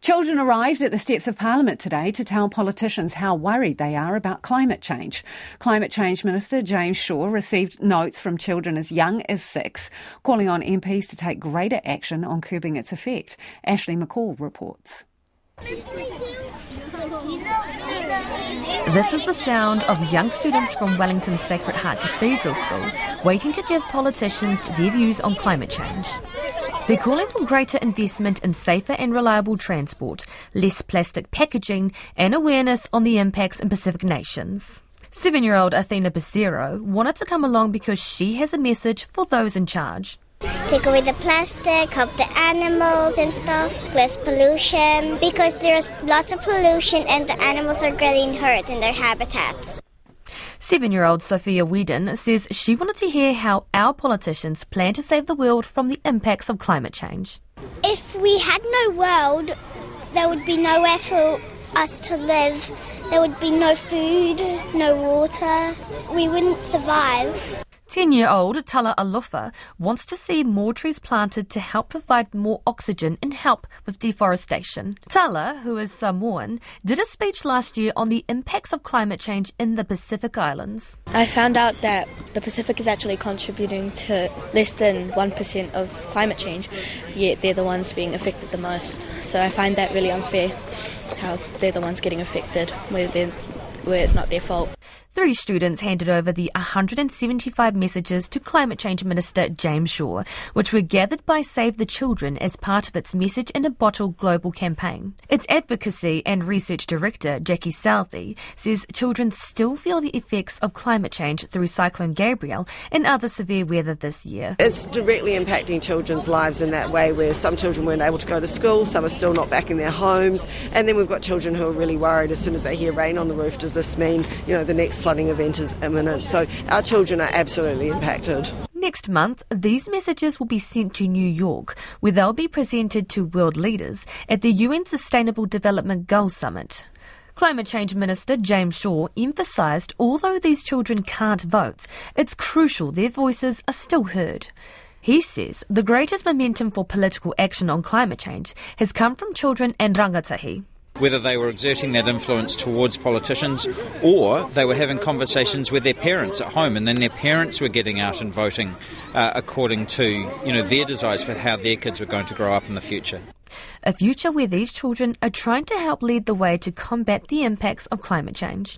Children arrived at the steps of Parliament today to tell politicians how worried they are about climate change. Climate Change Minister James Shaw received notes from children as young as six, calling on MPs to take greater action on curbing its effect. Ashleigh McCaull reports. This is the sound of young students from Wellington's Sacred Heart Cathedral School waiting to give politicians their views on climate change. They're calling for greater investment in safer and reliable transport, less plastic packaging, and awareness on the impacts in Pacific nations. Seven year old Athena Becerro wanted to come along because she has a message for those in charge. Take away the plastic, help the animals and stuff, less pollution, because there's lots of pollution and the animals are getting hurt in their habitats. Seven year old Sophia Whedon says she wanted to hear how our politicians plan to save the world from the impacts of climate change. If we had no world, there would be nowhere for us to live. There would be no food, no water. We wouldn't survive. 10 year old Tala Alofa wants to see more trees planted to help provide more oxygen and help with deforestation. Tala, who is Samoan, did a speech last year on the impacts of climate change in the Pacific Islands. I found out that the Pacific is actually contributing to less than 1% of climate change, yet they're the ones being affected the most. So I find that really unfair how they're the ones getting affected where, where it's not their fault. Three students handed over the 175 messages to Climate Change Minister James Shaw, which were gathered by Save the Children as part of its Message in a Bottle global campaign. Its advocacy and research director, Jacqui Southey, says children still feel the effects of climate change through Cyclone Gabrielle and other severe weather this year. It's directly impacting children's lives in that way, where some children weren't able to go to school, some are still not back in their homes, and then we've got children who are really worried as soon as they hear rain on the roof, does this mean, you know, the next flooding event is imminent. So our children are absolutely impacted. Next month, these messages will be sent to New York, where they'll be presented to world leaders at the UN Sustainable Development Goals Summit. Climate Change Minister James Shaw emphasised although these children can't vote, it's crucial their voices are still heard. He says the greatest momentum for political action on climate change has come from children and rangatahi whether they were exerting that influence towards politicians or they were having conversations with their parents at home and then their parents were getting out and voting uh, according to you know their desires for how their kids were going to grow up in the future. A future where these children are trying to help lead the way to combat the impacts of climate change.